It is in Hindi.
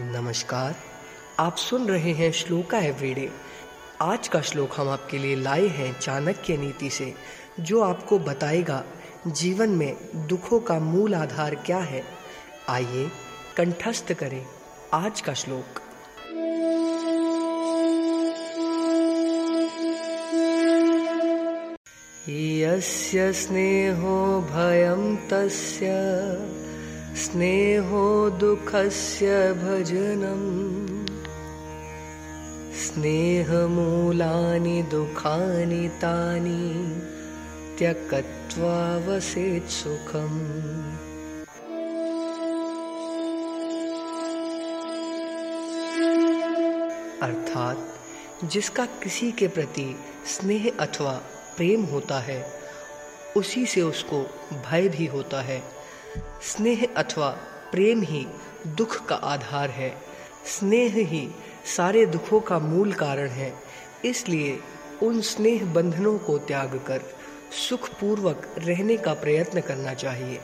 नमस्कार। आप सुन रहे हैं श्लोका एवरीडे आज का श्लोक हम आपके लिए लाए हैं चाणक्य नीति से, जो आपको बताएगा, जीवन में दुखों का मूल आधार क्या है। आइए, कंठस्थ करें आज का श्लोक। यस्य स्नेहो भयं तस्य स्नेहो दुःखस्य भजनम्। स्नेहमूलानि, दुःखानि, तानि त्यक्त्वा वसेत् सुखम्। अर्थात जिसका किसी के प्रति स्नेह अथवा प्रेम होता है, उसी से उसको भय भी होता है। स्नेह अथवा प्रेम ही दुख का आधार है। स्नेह ही सारे दुखों का मूल कारण है। इसलिए उन स्नेह बंधनों को त्याग कर सुखपूर्वक रहने का प्रयत्न करना चाहिए।